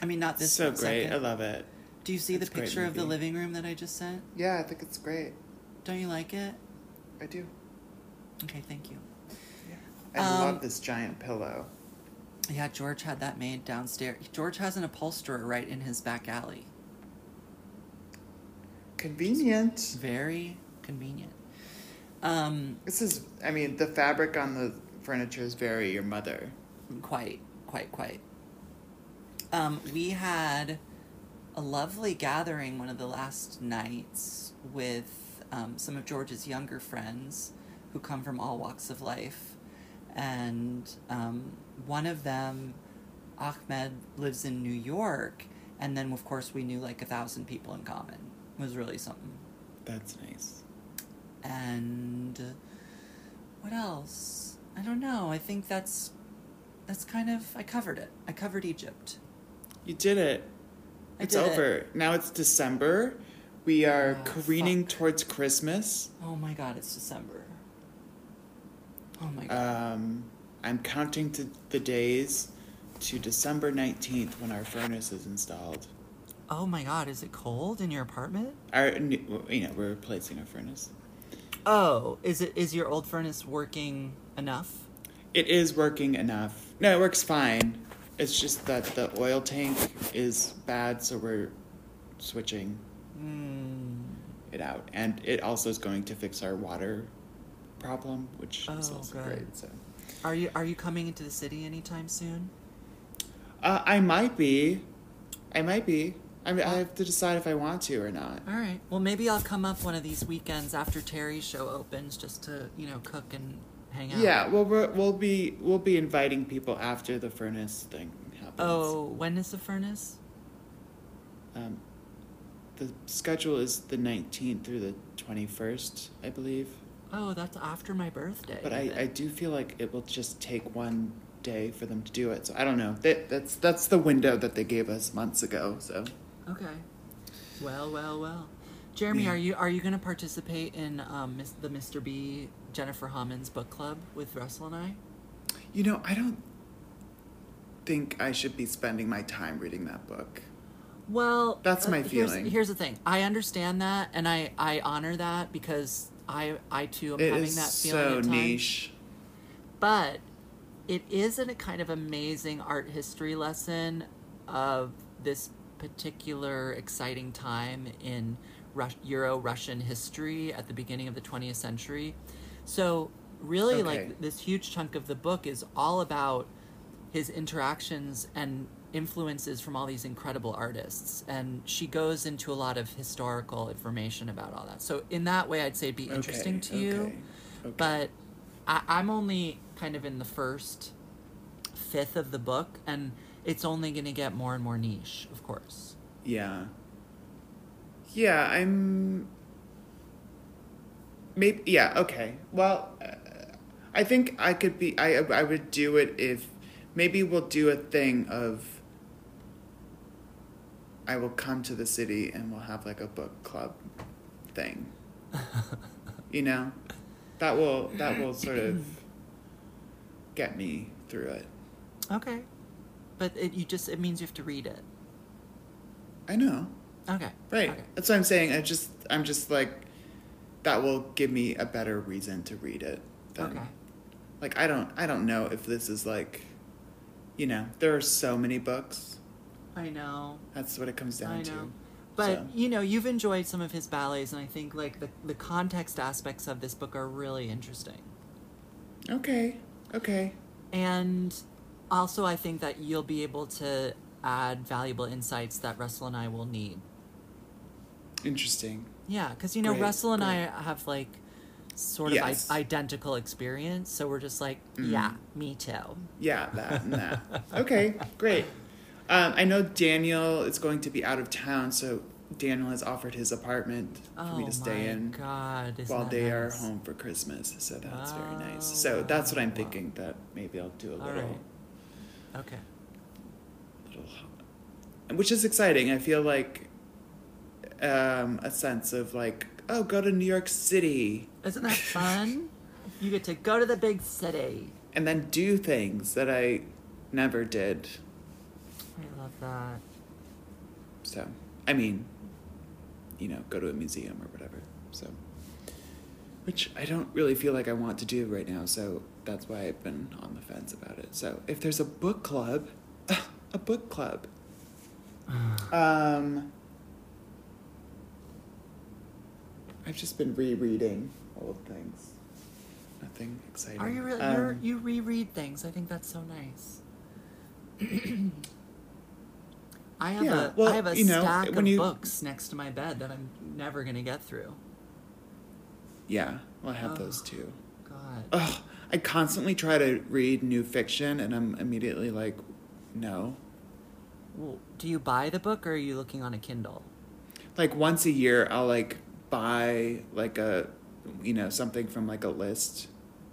I mean, not this. so great. second. I love it. Do you see It's the picture of the living room that I just sent? Yeah, I think it's great. Don't you like it? I do. Okay, thank you. Yeah. I Um, love this giant pillow. Yeah, George had that made downstairs. George has an upholsterer right in his back alley. Convenient. Very convenient. Um, This is. I mean, the fabric on the furniture is very your mother. quite, quite, quite. Um, we had a lovely gathering one of the last nights with um, some of George's younger friends who come from all walks of life. And um, one of them, Ahmed, lives in New York. And then, of course, we knew like a thousand people in common. It was really something. That's nice. and what else i don't know i think that's that's kind of i covered it i covered egypt You did it. I It's did it. over. Now it's December. We are Oh, careening fuck. towards Christmas. oh my god it's december oh my god Um, I'm counting to the days to December 19th when our furnace is installed. oh my god is it cold in your apartment Our, you know, we're replacing our furnace. Oh, is it is your old furnace working enough? It is working enough. No, it works fine. It's just that the oil tank is bad, so we're switching Hmm. it out. And it also is going to fix our water problem, which is Oh, also good. great. So Are you are you coming into the city anytime soon? uh, I might be. I might be. I mean, I have to decide if I want to or not. All right. Well, maybe I'll come up one of these weekends after Terry's show opens, just to you know cook and hang out. Yeah, well, we're, we'll be we'll be inviting people after the furnace thing happens. Oh, when is the furnace? Um, the schedule is the nineteenth through the twenty first, I believe. Oh, that's after my birthday. But I. I do feel like it will just take one day for them to do it. So I don't know. That that's that's the window that they gave us months ago. So Okay. Well, well, well. Jeremy, are you are you going to participate in um, the Mr. B Jennifer Homans book club with Russell and I? you know, I don't think I should be spending my time reading that book. Well, That's my here's- feeling. Here's, the thing. I understand that, and I I honor that because I I too am It having that feeling so at times. niche. But it is a kind of amazing art history lesson of this particular exciting time in Rus- Euro Russian history at the beginning of the 20th century. So, really, Okay. like, this huge chunk of the book is all about his interactions and influences from all these incredible artists. And she goes into a lot of historical information about all that. So, in that way, I'd say it'd be interesting Okay, to you okay, okay. but I, I'm only kind of in the first fifth of the book, and it's only going to get more and more niche, of course. Yeah. Yeah, I'm. Maybe yeah. Okay. Well, uh, I think I could be. I I would do it if maybe we'll do a thing of. I will come to the city and we'll have like a book club thing. you know, that will that will sort of get me through it. Okay, but it you just it means you have to read it. I know. Okay, Right. Okay. That's what I'm saying. I just I'm just like that will give me a better reason to read it. Than, Okay. Like I don't I don't know if this is like you know, there are so many books. I know. That's what it comes down I know. to. But So. you know, you've enjoyed some of his ballets, and I think like the the context aspects of this book are really interesting. Okay. Okay. And also, I think that you'll be able to add valuable insights that Russell and I will need. Interesting. Yeah, because you know Great, Russell and I have like sort Yes. of I- identical experience, so we're just like, Mm. yeah, me too. Yeah, that and that. Okay, great. Um, I know Daniel is going to be out of town, so Daniel has offered his apartment for oh me to stay my in. god! while they are home for Christmas. So that's very nice. Oh, So that's what I'm thinking that maybe I'll do a little, right. Okay. little, which is exciting. I feel like um, a sense of like, oh, go to New York City Isn't that fun? you get to go to the big city. and then do things that I never did. I love that. So, I mean, you know, go to a museum or whatever. So, which I don't really feel like I want to do right now. So that's why I've been on the fence about it. So if there's a book club, a book club. Um, I've just been rereading old things. Nothing exciting. Are you really? Um, you reread things. I think that's so nice. I have Yeah, a well, I have a you know, stack of you- books next to my bed that I'm never gonna get through. Yeah, well, I have Oh. those too. God. Ugh, I constantly try to read new fiction, and I'm immediately like, no. Well, do you buy the book or are you looking on a Kindle? Like once a year, I'll like buy like a, you know, something from like a list,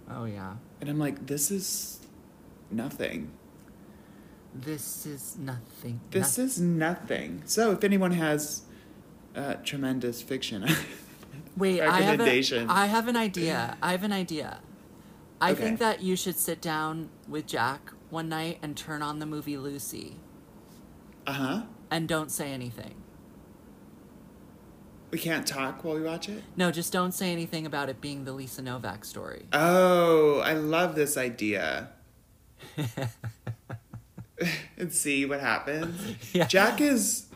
Oh yeah. and I'm like, this is nothing. This is nothing. This noth- is nothing. So if anyone has uh, tremendous fiction, Wait, I have, a. I have an idea. I have an idea. I Okay. think that you should sit down with Jack one night and turn on the movie Lucy uh huh. and don't say anything. We can't talk while we watch it? No, just don't say anything about it being the Lisa Nowak story. Oh, I love this idea. and see what happens. Yeah. Jack is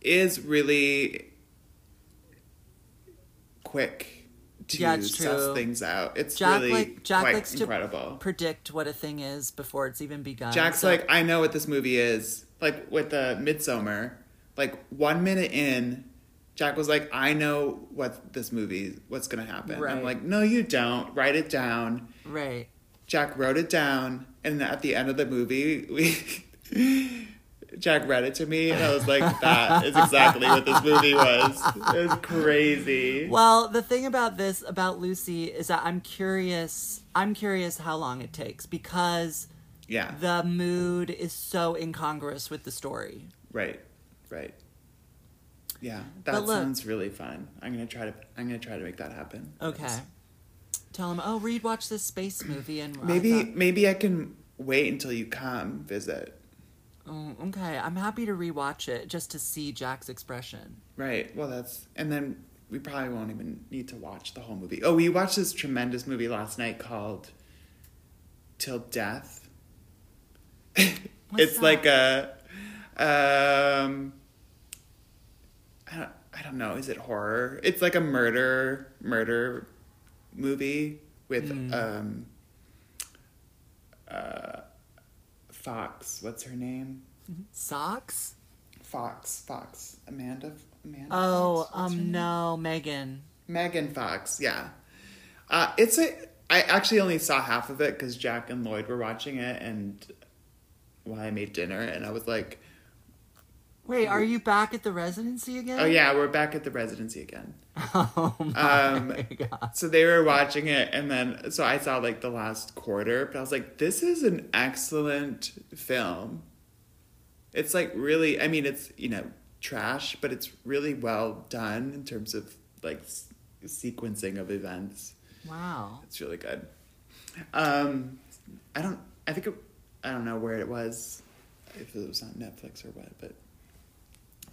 is really quick to Yeah, suss things out. It's Jack really like Jack quite likes incredible. to predict what a thing is before it's even begun. Jack's so- like, I know what this movie is. Like with the Midsummer, like one minute in, Jack was like, I know what this movie, what's gonna happen. And I'm like, no, you don't. Write it down. right. Jack wrote it down, and at the end of the movie, we Jack read it to me, and I was like, "That is exactly what this movie was. It was crazy." Well, the thing about this about Lucy is that I'm curious. I'm curious how long it takes because yeah, the mood is so incongruous with the story. right, right. Yeah, that look- sounds really fun. I'm gonna try to. I'm gonna try to make that happen. Okay. Tell him, oh, Reed, watch this space movie, and Maybe thought- maybe I can wait until you come visit. Oh, okay, I'm happy to rewatch it just to see Jack's expression. Right. Well, that's and then we probably won't even need to watch the whole movie. Oh, we watched this tremendous movie last night called Till Death. it's that? like a um I don't I don't know, is it horror? It's like a murder murder movie with Mm. um uh Fox, what's her name? Socks? Fox, Fox, Amanda, Amanda. Oh? Um, no, Megan. Megan Fox. Yeah, uh, it's a. I actually only saw half of it because Jack and Lloyd were watching it, and while I made dinner, and I was like, Wait, are you back at the residency again? "Oh yeah, we're back at the residency again." Oh my Um, god. So they were watching it, and then so I saw like the last quarter, but I was like, "This is an excellent film." It's like really, I mean, it's you know trash, but it's really well done in terms of like s- sequencing of events. Wow. It's really good. Um, I don't. I think it, I don't know where it was, if it was on Netflix or what, but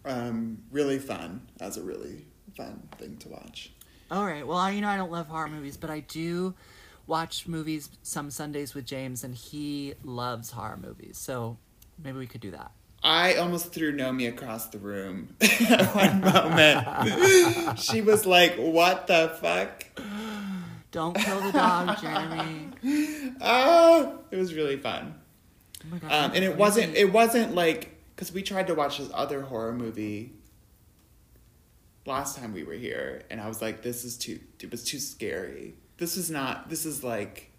um, really fun. As a really fun thing to watch. All right. Well, I, you know, I don't love horror movies, but I do watch movies some Sundays with James, and he loves horror movies. So maybe we could do that. I almost threw Nomi across the room at one moment. she was like, "What the fuck?" Don't kill the dog, Jeremy. Oh, it was really fun. Oh god. Um, and it wasn't. It wasn't like because we tried to watch this other horror movie last time we were here, and I was like, "This is too. It was too scary. This is not. This is like,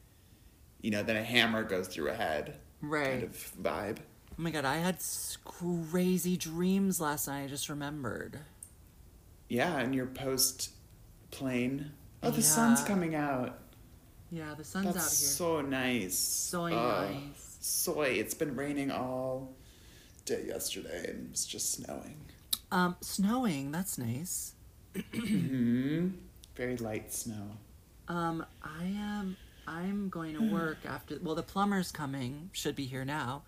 you know, then a hammer goes through a head right. kind of vibe." Oh my god, I had crazy dreams last night. I just remembered. Yeah, and your post plane. Oh, the sun's coming out. Yeah, the sun's That's out here. so nice. So Ugh. nice. Soy. It's been raining all day yesterday, and it's just snowing. Um, snowing. That's nice. hmm Very light snow. Um, I am. I'm going to work after. Well, the plumber's coming. Should be here now,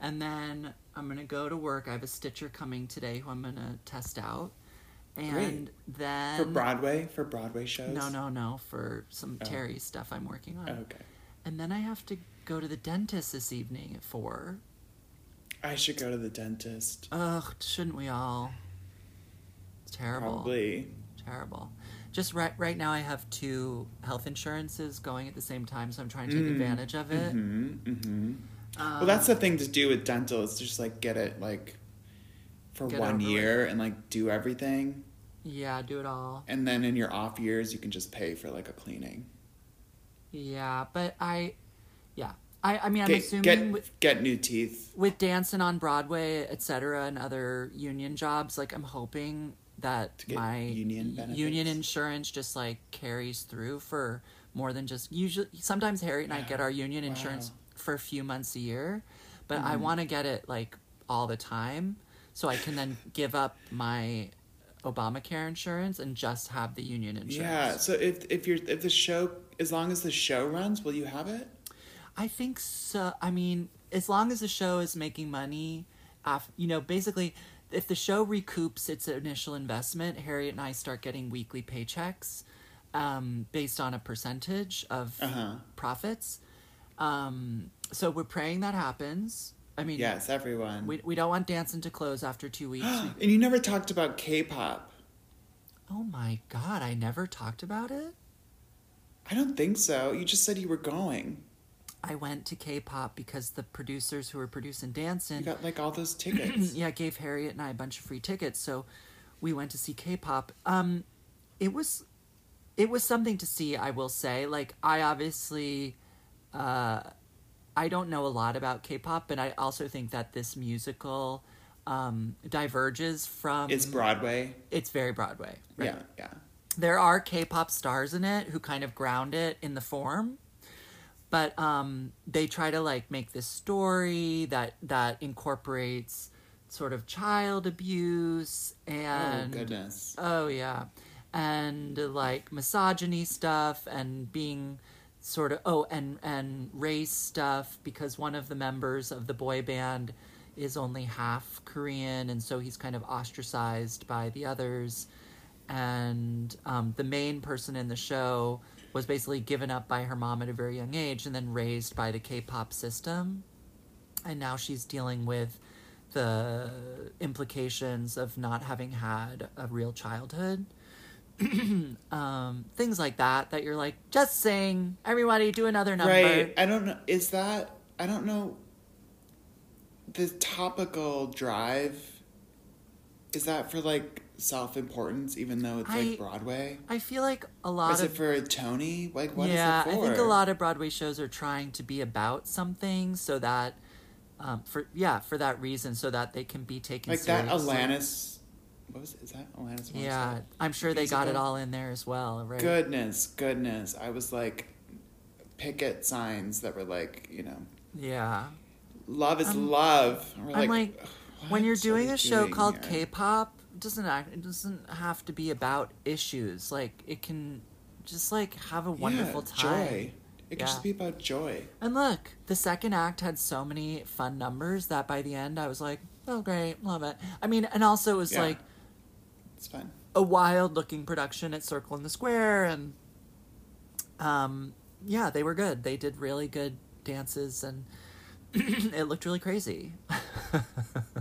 and then I'm gonna go to work. I have a stitcher coming today who I'm gonna test out, and then For Broadway, for Broadway shows. No, no, no. For some Oh. Terry stuff I'm working on, Okay. and then I have to go to the dentist this evening at four. I should go to the dentist. Ugh, shouldn't we all? It's terrible. Probably. Terrible. Just right right now I have two health insurances going at the same time, so I'm trying to take Mm. advantage of it. hmm hmm Um, well, that's the thing to do with dental is just like get it like for Get one over year and like do everything, Yeah, do it all. and then in your off years you can just pay for like a cleaning. Yeah, but I, yeah, I. I mean, I'm Get assuming get, with, get new teeth. with dancing on Broadway, etc., and other union jobs, like I'm hoping that my union benefits? union insurance just like carries through for more than just usually. Sometimes Harriet and I get our union insurance Wow. for a few months a year, but I Mm-hmm. want to get it like all the time, so I can then give up my Obamacare insurance and just have the union insurance. Yeah. So if if you're if the show as long as the show runs, will you have it? I think so. I mean, as long as the show is making money, you know, basically, if the show recoups its initial investment, Harriet and I start getting weekly paychecks um, based on a percentage of Uh-huh. profits. Um, so we're praying that happens. I mean, Yes, everyone. we, we don't want dancing to close after two weeks. And you never talked about K-pop. oh my god, I never talked about it. I don't think so. You just said you were going. I went to K-pop because the producers who were producing You Dancing, got like all those tickets. yeah, gave Harriet and I a bunch of free tickets. So we went to see K-pop. Um, it was, it was something to see. I will say, like, I obviously, uh, I don't know a lot about K-pop, but I also think that this musical um, diverges from. it's Broadway. It's very Broadway. Right? Yeah, yeah. there are K-pop stars in it who kind of ground it in the form, but um, they try to like make this story that that incorporates sort of child abuse and oh goodness. oh yeah, and like misogyny stuff and being sort of oh and and race stuff because one of the members of the boy band is only half Korean and so he's kind of ostracized by the others and um, the main person in the show was basically given up by her mom at a very young age and then raised by the K-pop system and now she's dealing with the implications of not having had a real childhood um, things like that that you're like just sing everybody do another number Right. I don't know. Is that I don't know. The topical drive. Is that for like self importance, even though it's I- like Broadway? i feel like a Or lot is of it for Tony? Like what is yeah it for? i think a lot of broadway shows are trying to be about something so that um, for yeah for that reason so that they can be taken like that seriously. Alanis. What was it? Is that Alanis? Yeah i'm sure they got it all in there as well right Goodness, goodness. I was like picket signs that were like, you know, yeah love is Um, love. We're I'm like, when "What you're doing a show called here?" K-pop, doesn't act, it doesn't have to be about issues. Like it can just like have a wonderful yeah, time. Joy. It Yeah. can just be about joy. And look, the second act had so many fun numbers that by the end I was like, oh great, love it. I mean, and also it was Yeah. like It's fun. a wild looking production at Circle in the Square and um yeah, they were good. They did really good dances and it looked really crazy.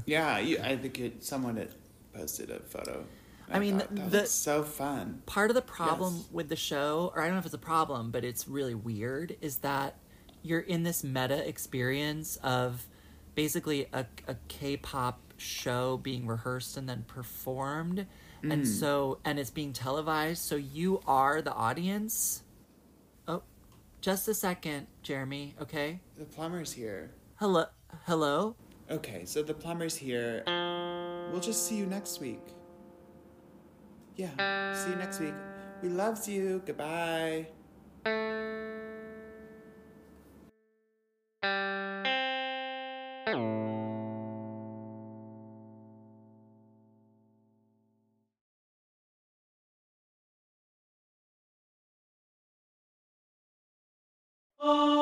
Yeah, you, I think it, someone had posted a photo. I mean, thought, that the- so fun. part of the problem Yes. with the show, or I don't know if it's a problem, but it's really weird, is that you're in this meta experience of basically a, a K-pop show being rehearsed and then performed, Mm. and so and it's being televised, so you are the audience. Oh, just a second, Jeremy. Okay, The plumber's here. hello, hello. Okay, so the plumber's here. We'll just see you next week. Yeah, see you next week. We loves you. Goodbye. Oh